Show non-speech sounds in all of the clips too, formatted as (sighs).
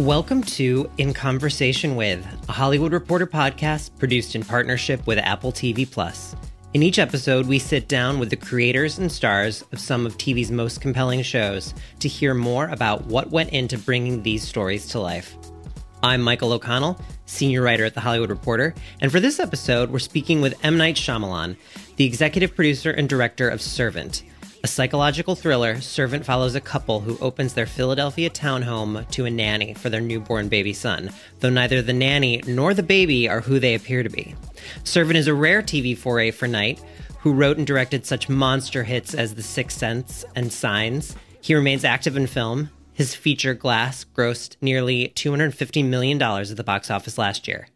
Welcome to In Conversation with, a Hollywood Reporter podcast produced in partnership with Apple TV Plus. In each episode, we sit down with the creators and stars of some of TV's most compelling shows to hear more about what went into bringing these stories to life. I'm Michael O'Connell, senior writer at The Hollywood Reporter, and for this episode, we're speaking with M. Night Shyamalan, the executive producer and director of Servant, a psychological thriller, Servant follows a couple who opens their Philadelphia townhome to a nanny for their newborn baby son, though neither the nanny nor the baby are who they appear to be. Servant is a rare TV foray for Night, who wrote and directed such monster hits as The Sixth Sense and Signs. He remains active in film. His feature Glass grossed nearly $250 million at the box office last year.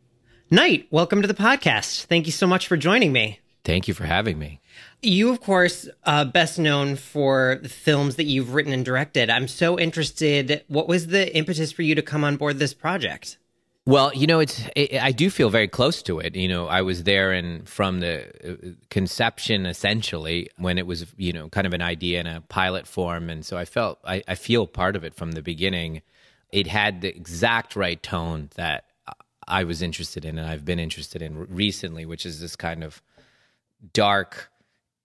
Night, welcome to the podcast. Thank you so much for joining me. Thank you for having me. You, of course, uh, best known for the films that you've written and directed. I'm so interested. What was the impetus for you to come on board this project? Well, you know, it's it, I do feel very close to it. You know, I was there and from the uh, conception, essentially, when it was you know kind of an idea in a pilot form, and so I felt I, I feel part of it from the beginning. It had the exact right tone that I was interested in, and I've been interested in recently, which is this kind of dark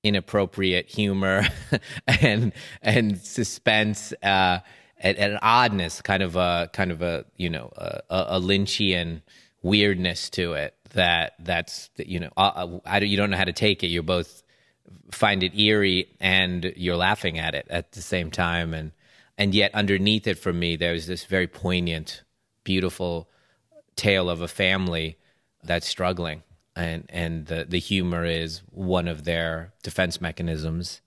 inappropriate humor (laughs) and and suspense uh, and, and, oddness, kind of a kind of a you know a, a Lynchian weirdness to it that that's you know uh, I, you don't know how to take it. You both find it eerie and you're laughing at it at the same time, and and yet underneath it, for me, there's this very poignant, beautiful tale of a family that's struggling and and the the humor is one of their defense mechanisms.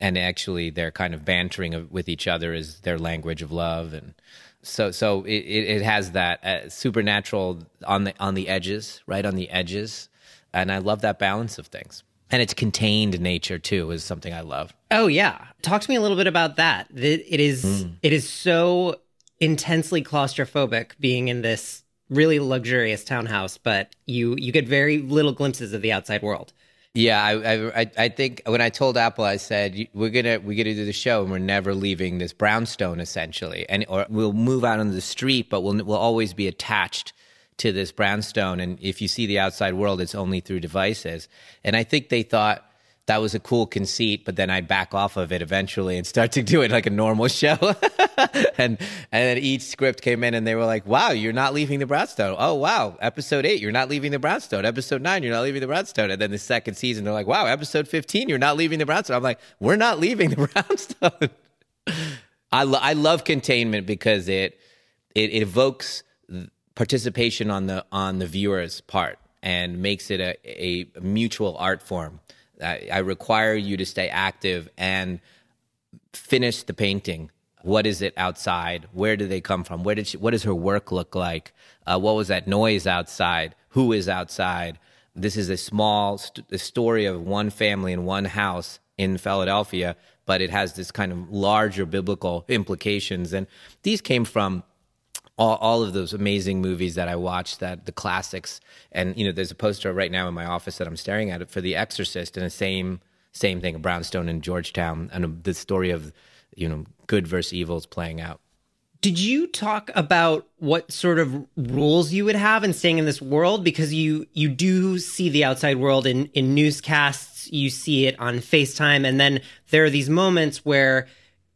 And actually they're kind of bantering with each other is their language of love. And so so it, it has that uh, supernatural on the on the edges right on the edges. And i love that balance of things. And its contained nature too is something i love. Oh yeah. Talk to me a little bit about that. It is mm. it is so intensely claustrophobic being in this really luxurious townhouse, but you you get very little glimpses of the outside world. Yeah, I, I I think when I told Apple, I said we're gonna we're gonna do the show and we're never leaving this brownstone essentially, and or we'll move out on the street, but we'll we'll always be attached to this brownstone. And if you see the outside world, it's only through devices. And I think they thought that was a cool conceit, but then I back off of it eventually and start to (laughs) do it like a normal show. (laughs) and and then each script came in and they were like, "Wow, you're not leaving the brownstone." Oh, wow, episode eight, you're not leaving the brownstone. Episode nine, you're not leaving the brownstone. And then the second season, they're like, "Wow, episode fifteen, you're not leaving the brownstone." I'm like, "We're not leaving the (laughs) brownstone." I lo- I love containment because it it, it evokes participation on the on the viewer's part and makes it a, a mutual art form I, I require you to stay active and finish the painting. What is it outside? Where do they come from? Where did she, what does her work look like? Uh, what was that noise outside? Who is outside? This is a small st- story of one family in one house in Philadelphia, but it has this kind of larger biblical implications. And these came from all, all of those amazing movies that I watched, that the classics. And you know, there's a poster right now in my office that I'm staring at it for The Exorcist, and the same same thing, Brownstone and Georgetown, and um, the story of you know good versus evil is playing out. Did you talk about what sort of rules you would have in staying in this world? Because you you do see the outside world in in newscasts, you see it on FaceTime, and then there are these moments where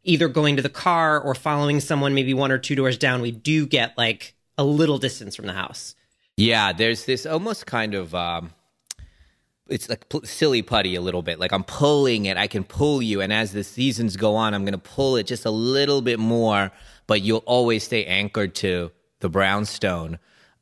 either going to the car or following someone maybe one or two doors down, we do get like a little distance from the house. Yeah, there's this almost kind of um it's like silly putty a little bit. Like I'm pulling it, I can pull you and as the seasons go on, I'm to pull it just a little bit more, but you'll always stay anchored to the brownstone.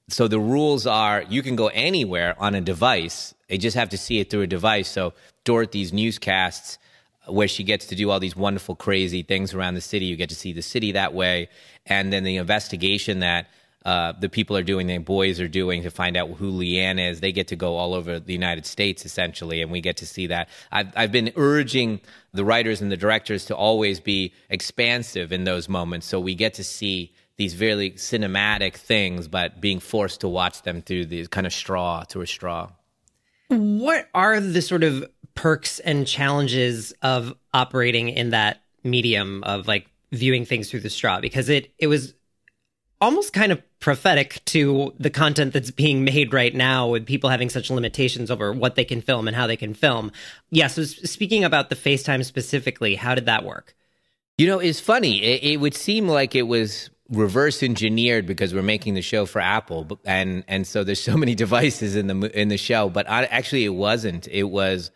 So the rules are you can go anywhere on a device. You just have to see it through a device. So Dorothy's newscasts where she gets to do all these wonderful, crazy things around the city. You get to see the city that way. And then the investigation that uh, the people are doing, the boys are doing to find out who Leanne is. They get to go all over the United States, essentially, and we get to see that. I've, I've been urging the writers and the directors to always be expansive in those moments so we get to see these very cinematic things, but being forced to watch them through the kind of straw to a straw. What are the sort of perks and challenges of operating in that medium of like viewing things through the straw because it it was almost kind of prophetic to the content that's being made right now with people having such limitations over what they can film and how they can film. Yeah, so speaking about the FaceTime specifically, how did that work? You know, it's funny. It, it would seem like it was reverse engineered because we're making the show for Apple, and and so there's so many (laughs) devices in the in the show. But I, actually, it wasn't. It was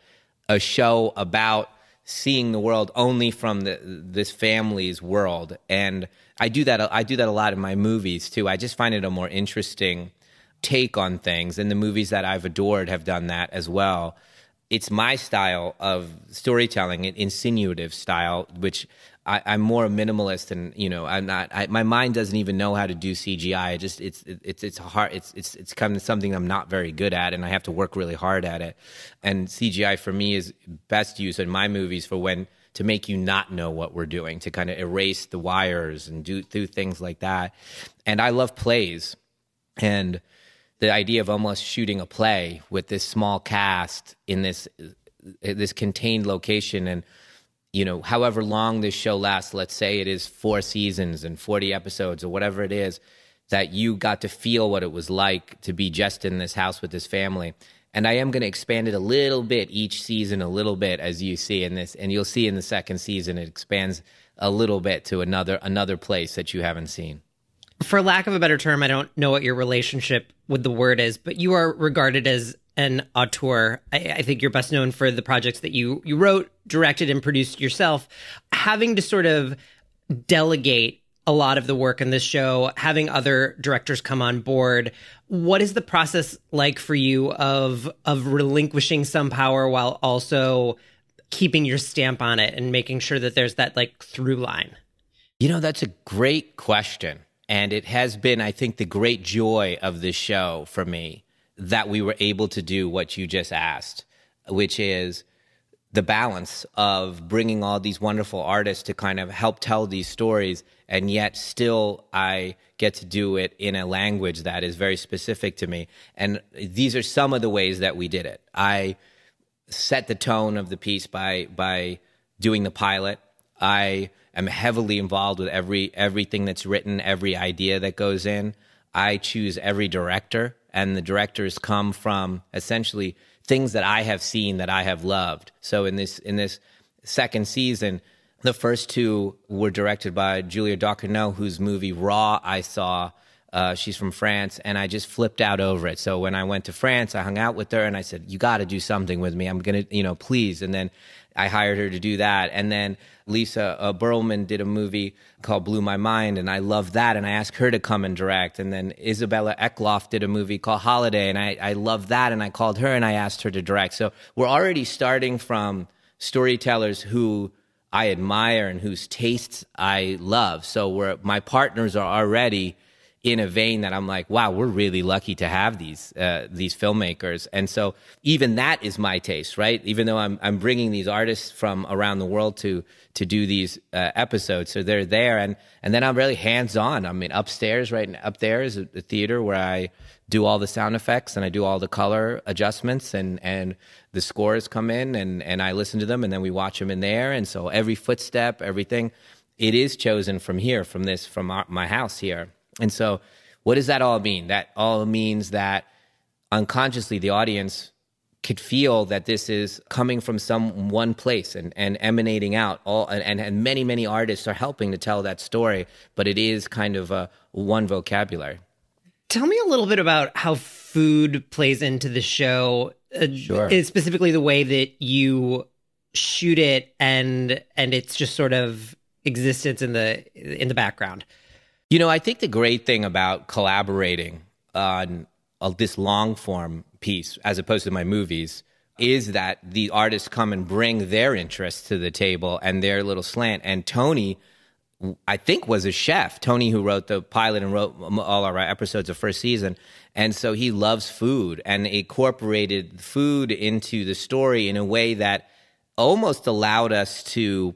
a show about seeing the world only from the, this family's world, and I do that. I do that a lot in my movies too. I just find it a more interesting take on things, and the movies that I've adored have done that as well. It's my style of storytelling, an insinuative style, which I, am more a minimalist, and you know, I'm not. I, my mind doesn't even know how to do CGI. Just it's it's it's hard. It's it's it's kind of something I'm not very good at, and I have to work really hard at it. And CGI for me is best used in my movies for when to make you not know what we're doing, to kind of erase the wires and do do things like that. And I love plays, and the idea of almost shooting a play with this small cast in this this contained location and you know, however long this show lasts, let's say it is four seasons and 40 episodes or whatever it is, that you got to feel what it was like to be just in this house with this family. And I am going to expand it a little bit each season, a little bit as you see in this, and you'll see in the second season it expands a little bit to another another place that you haven't seen. For lack of a better term, I don't know what your relationship with the word is, but you are regarded as an auteur. I, I, think you're best known for the projects that you you wrote, directed, and produced yourself. Having to sort of delegate a lot of the work in this show, having other directors come on board. What is the process like for you of of relinquishing some power while also keeping your stamp on it and making sure that there's that like through line? You know, that's a great question. And it has been, I think, the great joy of this show for me that we were able to do what you just asked, which is the balance of bringing all these wonderful artists to kind of help tell these stories and yet still I get to do it in a language that is very specific to me. And these are some of the ways that we did it. I set the tone of the piece by by doing the pilot. I am heavily involved with every everything that's written every idea that goes in. I choose every director and the directors come from essentially things that I have seen that I have loved. So in this in this second season, the first two were directed by Julia Ducournau, whose movie Raw I saw. Uh, she's from France, and I just flipped out over it. So when I went to France, I hung out with her, and I said, "You got to do something with me. I'm gonna, you know, please." And then I hired her to do that. And then Lisa uh, Brühlmann did a movie called Blue My Mind, and I loved that. And I asked her to come and direct. And then Isabella Eklöf did a movie called Holiday, and I, I loved that. And I called her and I asked her to direct. So we're already starting from storytellers who I admire and whose tastes I love. So we're, my partners are already in a vein that I'm like, wow, we're really lucky to have these uh, these filmmakers. And so even that is my taste, right? Even though I'm I'm bringing these artists from around the world to to do these uh, episodes, so they're there, and and then I'm really hands on. I mean, upstairs, right up there is a, a theater where I do all the sound effects and I do all the color adjustments and and the scores come in and and I listen to them and then we watch them in there. And so every footstep, everything, it is chosen from here, from this, from our, my house here and so, what does that all mean? That all means that unconsciously the audience could feel that this is coming from some one place and, and emanating out. All and, and many many artists are helping to tell that story but it is kind of a one vocabulary. Tell me a little bit about how food plays into the show uh, specifically the way that you shoot it and and it's just sort of existence in the in the background you know, I think the great thing about collaborating on uh, this long form piece, as opposed to my movies, is that the artists come and bring their interests to the table and their little slant. And Tony, I think, was a chef. Tony, who wrote the pilot and wrote all our episodes of first season, and so he loves food and incorporated food into the story in a way that almost allowed us to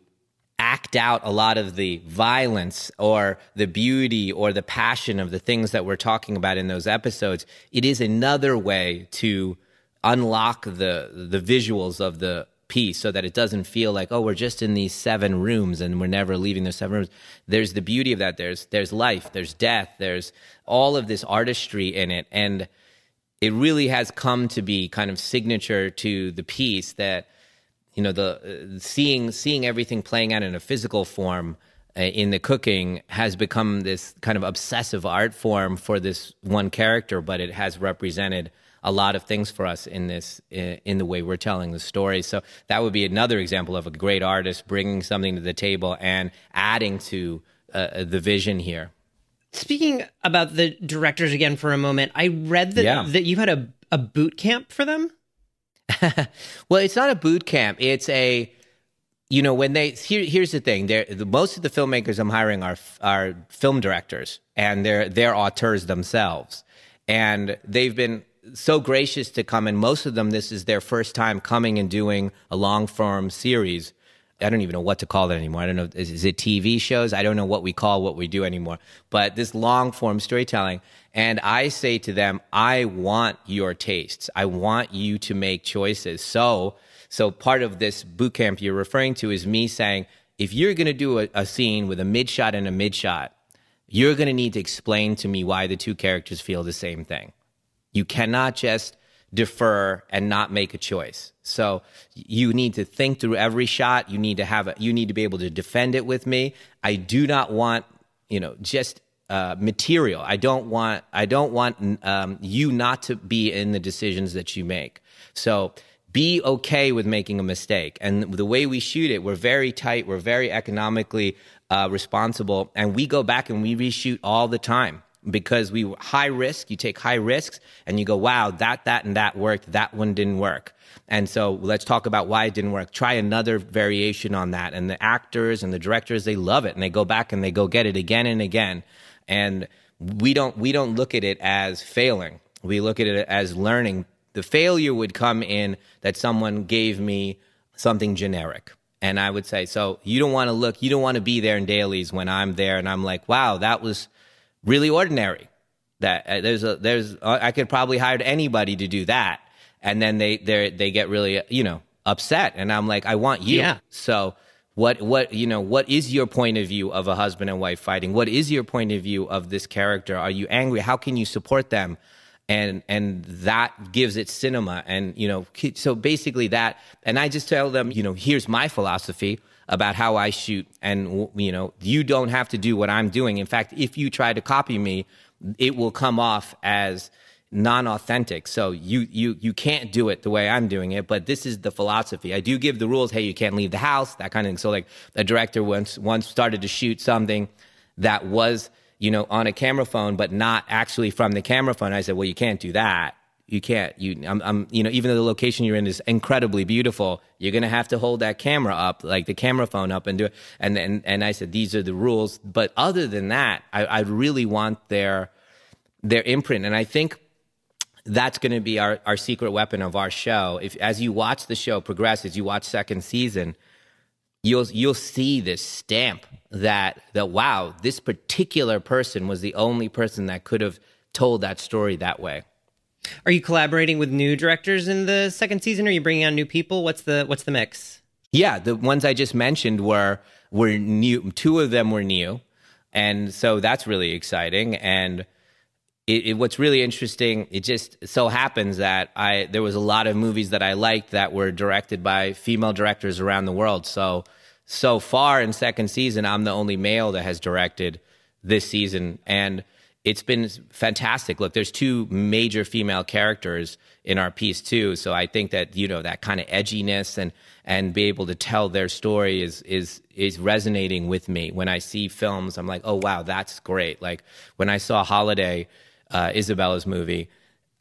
act out a lot of the violence or the beauty or the passion of the things that we're talking about in those episodes it is another way to unlock the the visuals of the piece so that it doesn't feel like oh we're just in these seven rooms and we're never leaving those seven rooms. There's the beauty of that. There's there's life. There's death. There's all of this artistry in it. And it really has come to be kind of signature to the piece that you know the uh, seeing seeing everything playing out in a physical form uh, in the cooking has become this kind of obsessive art form for this one character but it has represented a lot of things for us in this in the way we're telling the story. So that would be another example of a great artist bringing something to the table and adding to uh, uh, the vision here. Speaking about the directors again for a moment, I read that yeah. that you had a a boot camp for them. (laughs) well, it's not a boot camp. It's a you know when they here, here's the thing the, most of the filmmakers i'm hiring are are film directors and they're they're auteurs themselves and they've been so gracious to come, and most of them, this is their first time coming and doing a long form series. I don't even know what to call it anymore. I don't know. Is, is, it TV shows? I don't know what we call what we do anymore. But this long form storytelling. And I say to them, I want your tastes. I want you to make choices. So, so part of this boot camp you're referring to is me saying, if you're going to do a, a scene with a mid shot and a mid shot, you're going to need to explain to me why the two characters feel the same thing. You cannot just defer and not make a choice. So you need to think through every shot. You need to have a, you need to be able to defend it with me. I do not want, you know, just uh, material. I don't want, I don't want um, you not to be in the decisions that you make. So be okay with making a mistake. And the way we shoot it, we're very tight. We're very economically uh, responsible, and we go back and we reshoot all the time because we high risk you take high risks and you go wow that that and that worked that one didn't work and so let's talk about why it didn't work try another variation on that and the actors and the directors they love it and they go back and they go get it again and again and we don't we don't look at it as failing we look at it as learning the failure would come in that someone gave me something generic and i would say so you don't want to look you don't want to be there in dailies when i'm there and i'm like wow that was really ordinary. That uh, there's a there's uh, I could probably hire anybody to do that, and then they they they get really you know upset, and I'm like I want you. Yeah. So what what you know what is your point of view of a husband and wife fighting? What is your point of view of this character? Are you angry? How can you support them? and and that gives it cinema and you know so basically that and i just tell them you know here's my philosophy about how I shoot. And, you know, you don't have to do what I'm doing. In fact, if you try to copy me, it will come off as non-authentic. So you, you, you can't do it the way I'm doing it, but this is the philosophy. I do give the rules. Hey, you can't leave the house, that kind of thing. So like a director once, once started to shoot something that was, you know, on a camera phone, but not actually from the camera phone. I said, well, you can't do that you can't you I'm, I'm you know even though the location you're in is incredibly beautiful you're gonna have to hold that camera up like the camera phone up and do it and and, and i said these are the rules but other than that i, I really want their their imprint and i think that's going to be our, our secret weapon of our show if as you watch the show progress as you watch second season you'll you'll see this stamp that that wow this particular person was the only person that could have told that story that way are you collaborating with new directors in the second season? Are you bringing on new people? What's the what's the mix? Yeah, the ones I just mentioned were were new. Two of them were new, and so that's really exciting. And it, it, what's really interesting, it just so happens that I there was a lot of movies that I liked that were directed by female directors around the world. So so far in second season, I'm the only male that has directed this season, and it's been fantastic. Look, there's two major female characters in our piece too, so I think that you know that kind of edginess and and be able to tell their story is is is resonating with me. When I see films, I'm like, oh wow, that's great. Like when I saw Holiday, uh, Isabella's movie,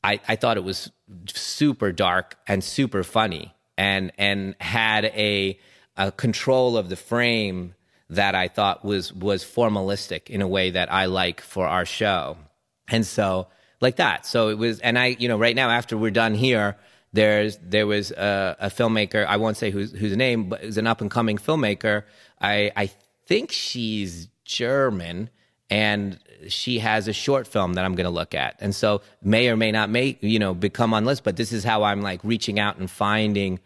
I, I thought it was super dark and super funny, and and had a a control of the frame that I thought was was formalistic in a way that I like for our show. And so like that. So it was and I, you know, right now after we're done here, there's there was a, a filmmaker, I won't say whose whose name, but is an up and coming filmmaker. I I think she's German and she has a short film that I'm going to look at. And so may or may not make, you know, become on list, but this is how I'm like reaching out and finding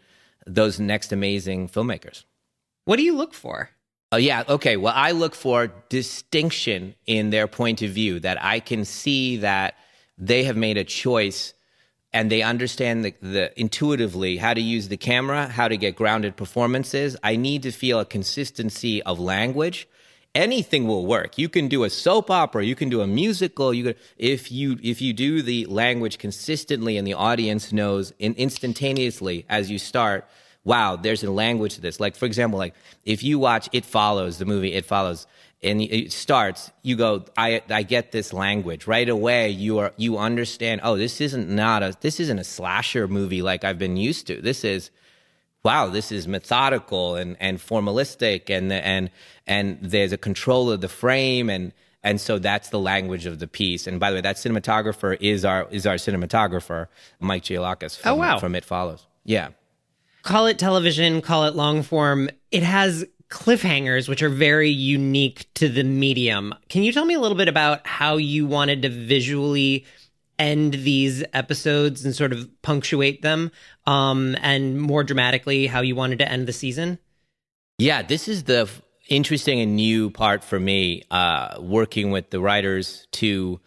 those next amazing filmmakers. What do you look for? Oh, yeah. Okay. Well, I look for distinction in their point of view, that I can see that they have made a choice and they understand the, the, intuitively how to use the camera, how to get grounded performances. I need to feel a consistency of language. Anything will work. You can do a soap opera, you can do a musical. You can, if you if you do the language consistently and the audience knows in, instantaneously as you start. Wow, there's a language to this. Like for example, like if you watch It Follows, the movie It Follows, and it starts, you go, I, I get this language right away. You are, you understand. Oh, this isn't not a, this isn't a slasher movie like I've been used to. This is, wow, this is methodical and, and formalistic and, and, and there's a control of the frame. And, and so that's the language of the piece. And by the way, that cinematographer is our, is our cinematographer, Mike Gioulakis oh, from, oh, wow. from It Follows. Yeah. Call it television, call it long form. It has cliffhangers, which are very unique to the medium. Can you tell me a little bit about how you wanted to visually end these episodes and sort of punctuate them? Um, and more dramatically, how you wanted to end the season? Yeah, this is the f- interesting and new part for me, uh, working with the writers to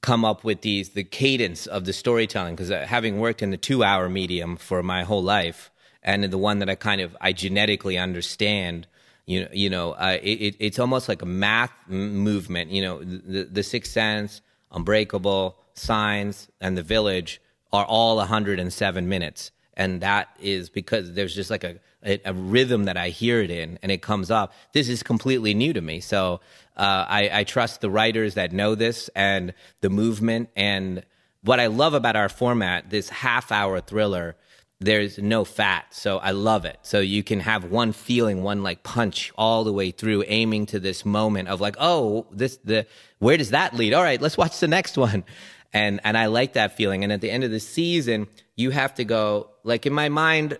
come up with these the cadence of the storytelling because uh, having worked in the two hour medium for my whole life and the one that i kind of i genetically understand you know, you know, uh, it, it's almost like a math movement. You know, the, the Sixth Sense, Unbreakable, Signs, and The Village are all 107 minutes, and that is because there's just like a, a, a rhythm that I hear it in, and it comes up. This is completely new to me, so uh, I, I trust the writers that know this and the movement. And what I love about our format, this half-hour thriller there's no fat. So I love it. So you can have one feeling, one like punch all the way through, aiming to this moment of like, oh, this the where does that lead? All right, let's watch the next (laughs) one. And and I like that feeling. And at the end of the season, you have to go like in my mind.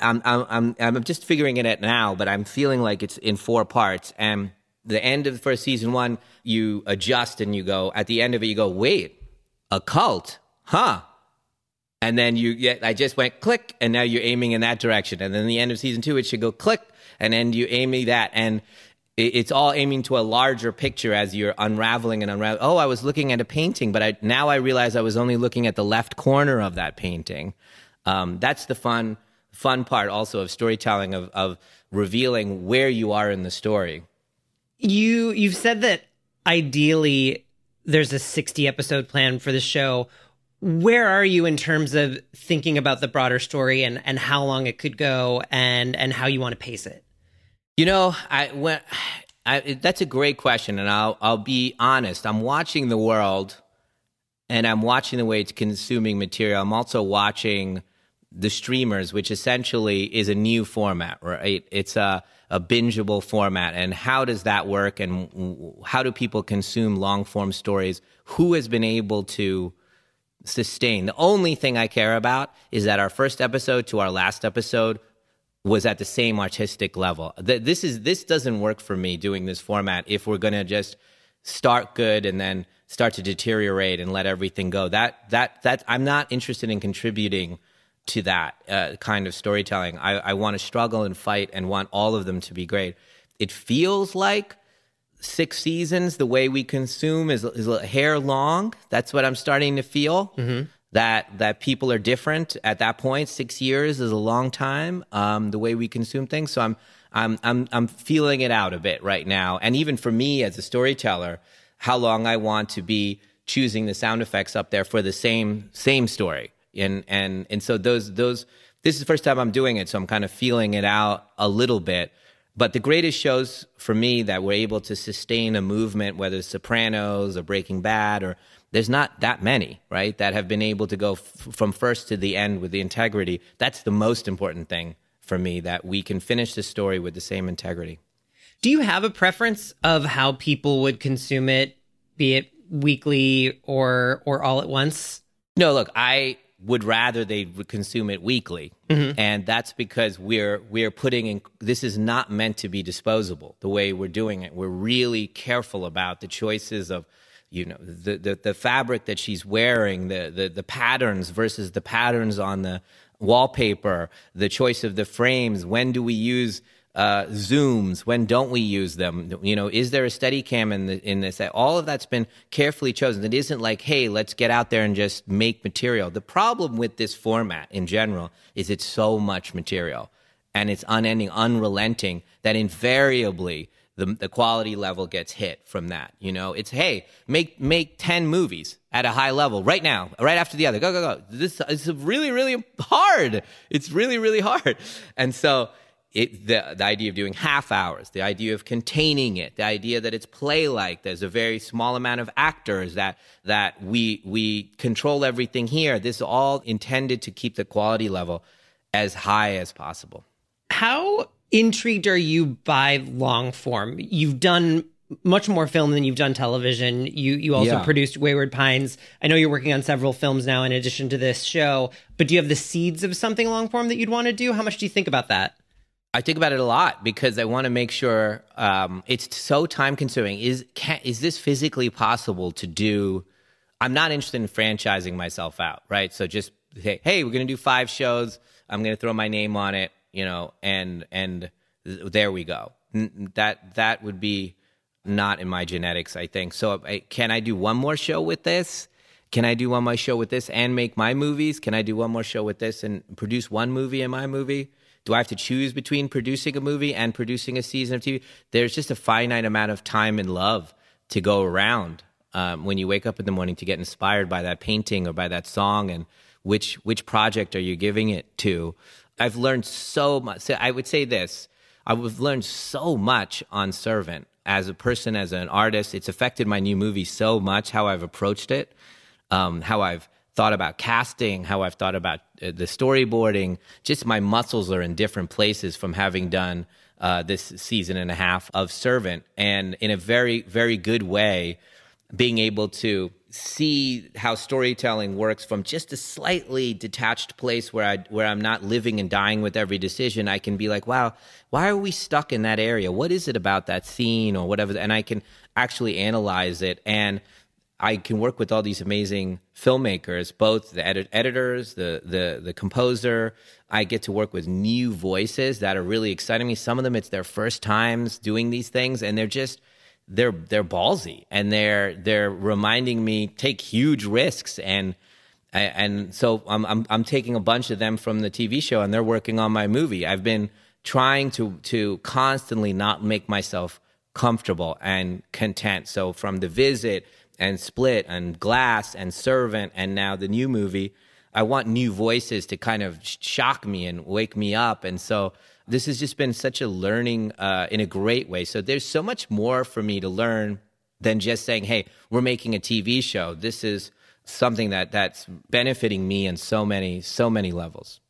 I'm I'm I'm I'm just figuring it out now, but I'm feeling like it's in four parts. And the end of the first season one, you adjust and you go. At the end of it, you go, wait, a cult, huh? and then you get, I just went click, and now you're aiming in that direction. And then the end of season two, it should go click, and then you aim me that, and it's all aiming to a larger picture as you're unraveling and unraveling. Oh, I was looking at a painting, but I, now I realize I was only looking at the left corner of that painting. Um, that's the fun, fun part also of storytelling of, of revealing where you are in the story. You you've said that ideally there's a 60 episode plan for the show where are you in terms of thinking about the broader story and, and how long it could go and and how you want to pace it? You know, I when (sighs) I, that's a great question, and I'll I'll be honest. I'm watching the world, and I'm watching the way it's consuming material. I'm also watching the streamers, which essentially is a new format, right? It's a a bingeable format, and how does that work? And how do people consume long form stories? Who has been able to sustain. The only thing I care about is that our first episode to our last episode was at the same artistic level. This is this doesn't work for me doing this format if we're going to just start good and then start to deteriorate and let everything go. That that that I'm not interested in contributing to that uh, kind of storytelling. I, I want to struggle and fight and want all of them to be great. It feels like six seasons, the way we consume is, is hair long. That's what I'm starting to feel. Mm-hmm. That that people are different at that point. Six years is a long time. Um, the way we consume things. So I'm I'm I'm I'm feeling it out a bit right now. And even for me as a storyteller, how long I want to be choosing the sound effects up there for the same same story. And and and so those those this is the first time I'm doing it, so I'm kind of feeling it out a little bit. But the greatest shows for me that were able to sustain a movement, whether it's Sopranos or Breaking Bad, or there's not that many, right, that have been able to go f- from first to the end with the integrity. That's the most important thing for me, that we can finish the story with the same integrity. Do you have a preference of how people would consume it, be it weekly or or all at once? No, look, I would rather they would consume it weekly mm-hmm. and that's because we're we're putting in this is not meant to be disposable the way we're doing it we're really careful about the choices of you know the the, the fabric that she's wearing the, the the patterns versus the patterns on the wallpaper, the choice of the frames, when do we use uh, zooms, when don't we use them? You know, is there a steady cam in, the, in this? All of that's been carefully chosen. It isn't like, hey, let's get out there and just make material. The problem with this format in general is it's so much material and it's unending, unrelenting that invariably the, the quality level gets hit from that. You know, it's hey, make make ten movies at a high level right now, right after the other. Go go go. This is really really hard. It's really really hard, and so. It, the, the idea of doing half hours, the idea of containing it, the idea that it's play like, there's a very small amount of actors, that, that we, we control everything here. This is all intended to keep the quality level as high as possible. How intrigued are you by long form? You've done much more film than you've done television. You you also yeah. produced Wayward Pines. I know you're working on several films now in addition to this show, but do you have the seeds of something long form that you'd want to do? How much do you think about that? I think about it a lot because I want to make sure um, it's so time consuming. Is can, is this physically possible to do? I'm not interested in franchising myself out, right? So just hey, hey, we're going to do five shows. I'm going to throw my name on it you know, and and there we go. That that would be not in my genetics, I think. So, I, can I do one more show with this? Can I do one more show with this and make my movies? Can I do one more show with this and produce one movie in my movie? Do I have to choose between producing a movie and producing a season of TV? There's just a finite amount of time and love to go around um, when you wake up in the morning to get inspired by that painting or by that song and which which project are you giving it to I've learned so much. So I would say this: I've learned so much on Servant as a person, as an artist. It's affected my new movie so much. How I've approached it, um, how I've thought about casting, how I've thought about uh, the storyboarding. Just my muscles are in different places from having done uh, this season and a half of Servant, and in a very, very good way, being able to see how storytelling works from just a slightly detached place where I where I'm not living and dying with every decision, I can be like, wow, why are we stuck in that area? What is it about that scene or whatever? And I can actually analyze it and I can work with all these amazing filmmakers, both the edit- editors, the the the composer. I get to work with new voices that are really exciting me. Some of them, it's their first times doing these things, and they're just they're they're ballsy and they're they're reminding me take huge risks and and so I'm, I'm I'm taking a bunch of them from the TV show and they're working on my movie. I've been trying to to constantly not make myself comfortable and content. So from the visit and split and glass and servant and now the new movie, I want new voices to kind of shock me and wake me up. And so this has just been such a learning uh, in a great way. So there's so much more for me to learn than just saying, "Hey, we're making a TV show." This is something that that's benefiting me in so many so many levels.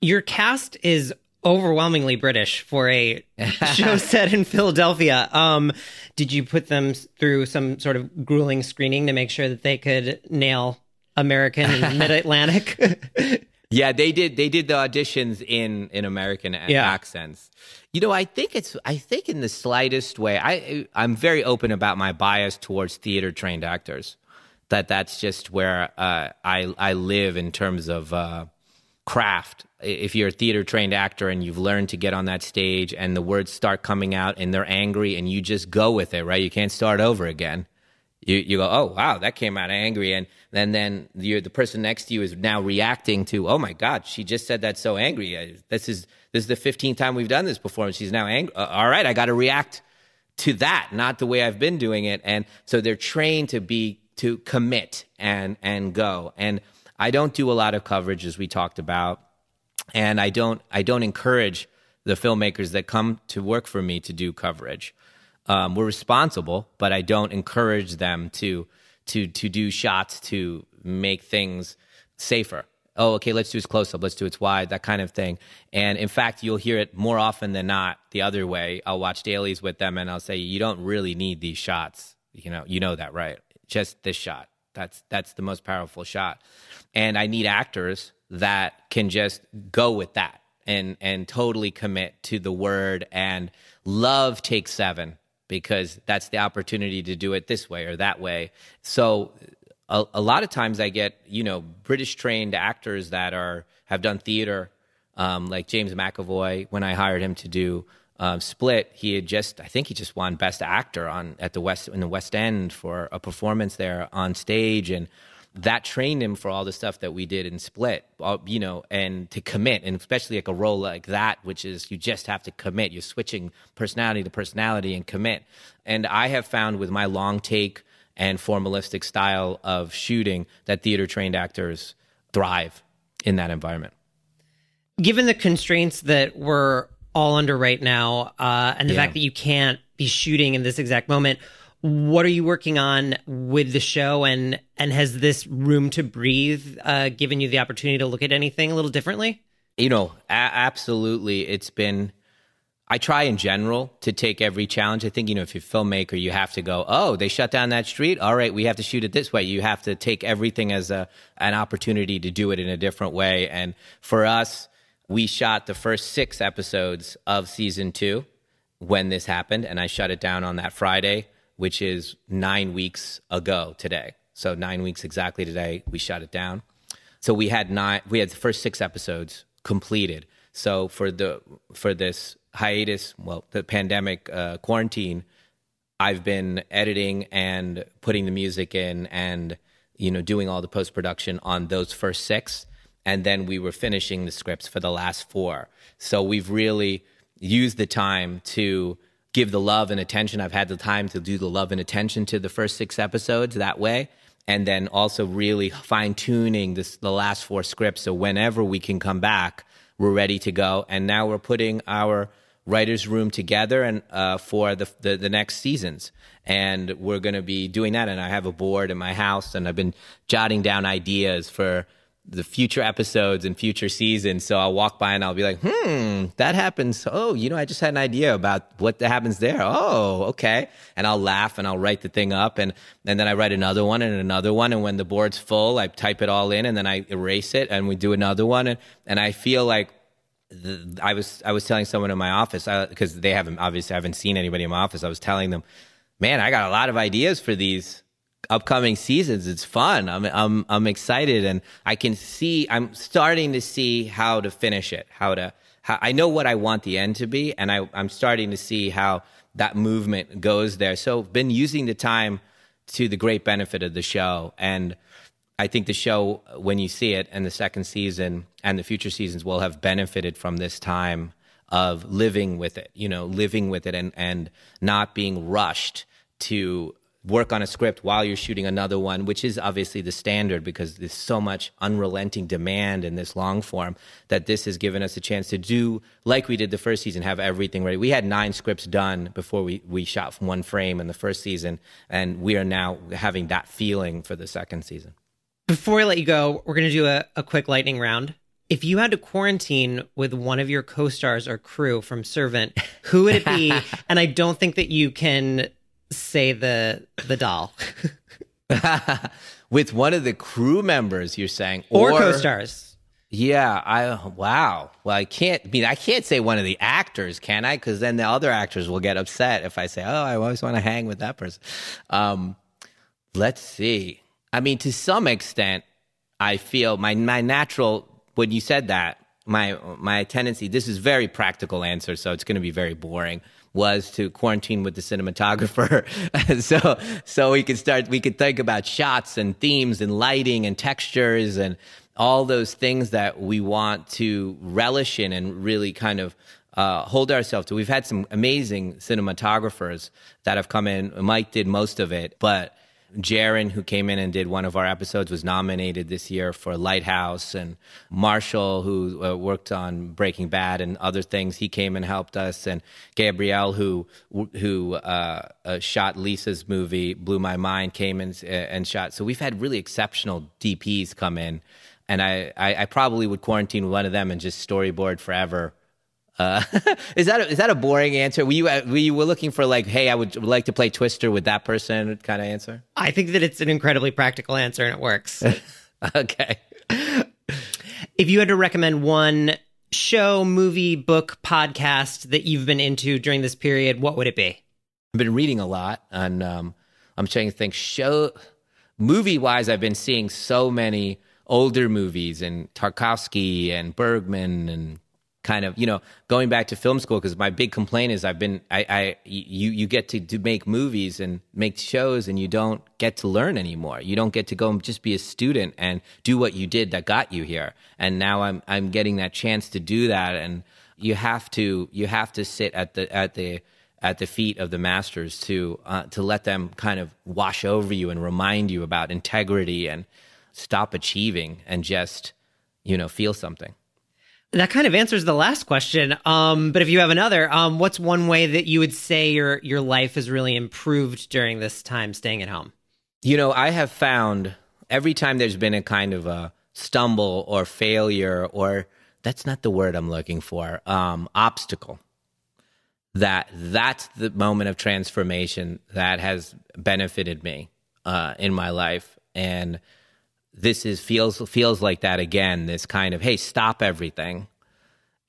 Your cast is overwhelmingly British for a (laughs) show set in Philadelphia. Um, did you put them through some sort of grueling screening to make sure that they could nail American and (laughs) Mid Atlantic? (laughs) Yeah, they did. They did the auditions in in American yeah. accents. You know, I think it's. I think in the slightest way, I I'm very open about my bias towards theater trained actors. That that's just where uh, I I live in terms of uh, craft. If you're a theater trained actor and you've learned to get on that stage and the words start coming out and they're angry and you just go with it, right? You can't start over again you you go, oh wow, that came out angry, and then then the person next to you is now reacting to, oh my god, she just said that so angry. Uh, this is this is the fifteenth time we've done this before, and she's now angry. Uh, all right, I got to react to that, not the way I've been doing it, and so they're trained to be to commit and and go. And I don't do a lot of coverage as we talked about, and I don't I don't encourage the filmmakers that come to work for me to do coverage um, we're responsible, but I don't encourage them to to to do shots to make things safer. Oh, okay, let's do its close up, let's do its wide, that kind of thing. And in fact, you'll hear it more often than not the other way. I'll watch dailies with them and I'll say, you don't really need these shots. You know, you know that, right? Just this shot. That's that's the most powerful shot. And I need actors that can just go with that and and totally commit to the word and love take seven because that's the opportunity to do it this way or that way. So a, a lot of times I get you know British trained actors that are have done theater, um, like James McAvoy. When I hired him to do um, Split, he had just I think he just won Best Actor on at the West in the West End for a performance there on stage, and that trained him for all the stuff that we did in Split, you know, and to commit, and especially like a role like that, which is you just have to commit. You're switching personality to personality and commit. And I have found with my long take and formalistic style of shooting that theater trained actors thrive in that environment. Given the constraints that we're all under right now, uh, and the yeah. fact that you can't be shooting in this exact moment, what are you working on with the show? And and has this room to breathe uh, given you the opportunity to look at anything a little differently? You know a- absolutely. It's been i try in general to take every challenge. I think you know if you're a filmmaker you have to go oh they shut down that street? All right we have to shoot it this way. You have to take everything as a an opportunity to do it in a different way. And for us we shot the first six episodes of season two when this happened and i shut it down on that friday which is nine weeks ago today. So nine weeks exactly today, we shut it down. So we had nine. We had the first six episodes completed. So for the for this hiatus, well, the pandemic uh, quarantine, I've been editing and putting the music in and you know doing all the post production on those first six, and then we were finishing the scripts for the last four. So we've really used the time to give the love and attention. I've had the time to do the love and attention to the first six episodes that way. And then also really fine tuning this, the last four scripts. So whenever we can come back, we're ready to go. And now we're putting our writers room together and uh, for the, the, the next seasons and we're going to be doing that and i have a board in my house and i've been jotting down ideas for the future episodes and future seasons. So I'll walk by and I'll be like, hmm, that happens. Oh, you know, I just had an idea about what happens there. Oh, okay. And I'll laugh and I'll write the thing up and, and then I write another one and another one. And when the board's full, I type it all in and then I erase it and we do another one. And, and I feel like the, I was, I was telling someone in my office, because they haven't, obviously, I haven't seen anybody in my office. I was telling them, man, I got a lot of ideas for these upcoming seasons. It's fun. I'm I'm I'm excited, and I can see. I'm starting to see how to finish it. How to. How, I know what I want the end to be, and I I'm starting to see how that movement goes there. So been using the time to the great benefit of the show, and I think the show when you see it and the second season and the future seasons will have benefited from this time of living with it. You know, living with it and and not being rushed to work on a script while you're shooting another one, which is obviously the standard because there's so much unrelenting demand in this long form that this has given us a chance to do like we did the first season, have everything ready. We had nine scripts done before we, we shot from one frame in the first season, and we are now having that feeling for the second season. Before I let you go, we're going to do a, a quick lightning round. If you had to quarantine with one of your co-stars or crew from Servant, who would it be? (laughs) and I don't think that you can say the the doll (laughs) with one of the crew members. You're saying, or, or co-stars. Yeah, I wow. Well, I can't. I mean, I can't say one of the actors, can I? Because then the other actors will get upset if I say, "Oh, I always want to hang with that person." Um, let's see. I mean, to some extent, I feel my my natural. When you said that, my my tendency. This is very practical answer, so it's going to be very boring was to quarantine with the cinematographer. (laughs) so so we could start we could think about shots and themes and lighting and textures and all those things that we want to relish in and really kind of uh, hold ourselves to. We've had some amazing cinematographers that have come in. Mike did most of it, but Jarin, who came in and did one of our episodes, was nominated this year for Lighthouse. And Marshall, who uh, worked on Breaking Bad and other things, he came and helped us. And Gabrielle, who who uh, uh, shot Lisa's movie, Blue My Mind, came in uh, and shot. So we've had really exceptional DPs come in. And I, I, I probably would quarantine one of them and just storyboard forever uh, (laughs) is that a, is that a boring answer? Were you uh, were you were looking for like, hey, I would like to play Twister with that person kind of answer? I think that it's an incredibly practical answer and it works. (laughs) okay. If you had to recommend one show, movie, book, podcast that you've been into during this period, what would it be? I've been reading a lot, and um, I'm trying to think show movie wise, I've been seeing so many older movies and Tarkovsky and Bergman and kind of you know going back to film school because my big complaint is I've been I, I you you get to, make movies and make shows and you don't get to learn anymore. You don't get to go and just be a student and do what you did that got you here. And now I'm I'm getting that chance to do that and you have to you have to sit at the at the at the feet of the masters to uh, to let them kind of wash over you and remind you about integrity and stop achieving and just you know feel something that kind of answers the last question. Um, but if you have another, um, what's one way that you would say your your life has really improved during this time staying at home? You know, I have found every time there's been a kind of a stumble or failure or that's not the word I'm looking for, um, obstacle. That that's the moment of transformation that has benefited me uh, in my life, and this is feels feels like that again. This kind of hey, stop everything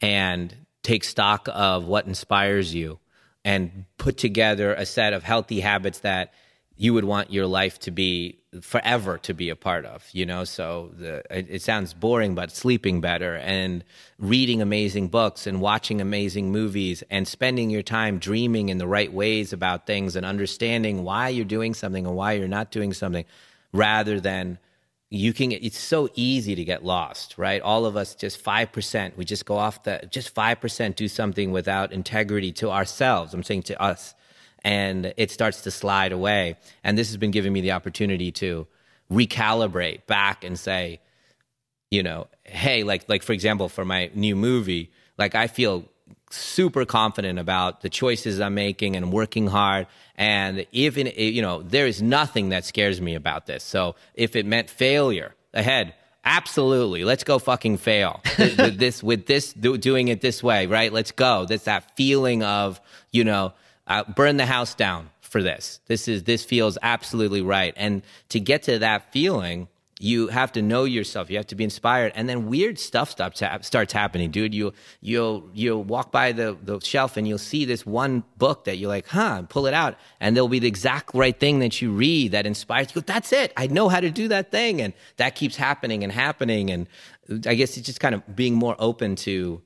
and take stock of what inspires you and put together a set of healthy habits that you would want your life to be forever to be a part of you know so the, it, it, sounds boring but sleeping better and reading amazing books and watching amazing movies and spending your time dreaming in the right ways about things and understanding why you're doing something and why you're not doing something rather than you can it's so easy to get lost right? All of us just 5% we just go off the just 5% do something without integrity to ourselves i'm saying to us. And it starts to slide away. And this has been giving me the opportunity to recalibrate back and say you know hey like like for example for my new movie like i feel super confident about the choices I'm making and working hard. And even, you know, there is nothing that scares me about this. So if it meant failure ahead, absolutely, let's go fucking fail (laughs) with this, with this, doing it this way, right? Let's go. That's that feeling of, you know, uh, burn the house down for this. This is, this feels absolutely right. And to get to that feeling, you have to know yourself. You have to be inspired, and then weird stuff starts happening, dude. You you'll you'll walk by the the shelf and you'll see this one book that you're like, huh, pull it out, and there'll be the exact right thing that you read that inspires you. That's it. I know how to do that thing, and that keeps happening and happening. And I guess it's just kind of being more open to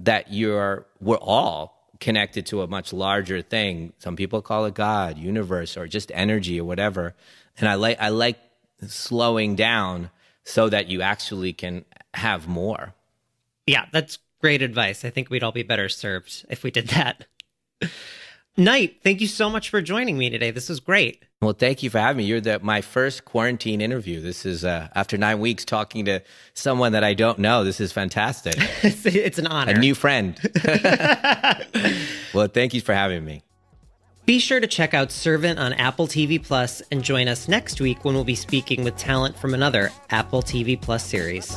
that. You're we're all connected to a much larger thing. Some people call it God, universe, or just energy or whatever. And I like I like slowing down so that you actually can have more. Yeah, that's great advice. I think we'd all be better served if we did that. (laughs) Night, thank you so much for joining me today. This was great. Well, thank you for having me. You're the, my first quarantine interview. This is uh, after nine weeks talking to someone that I don't know. This is fantastic. (laughs) it's, it's an honor. A new friend. (laughs) well, thank you for having me. Be sure to check out Servant on Apple TV Plus and join us next week when we'll be speaking with talent from another Apple TV Plus series.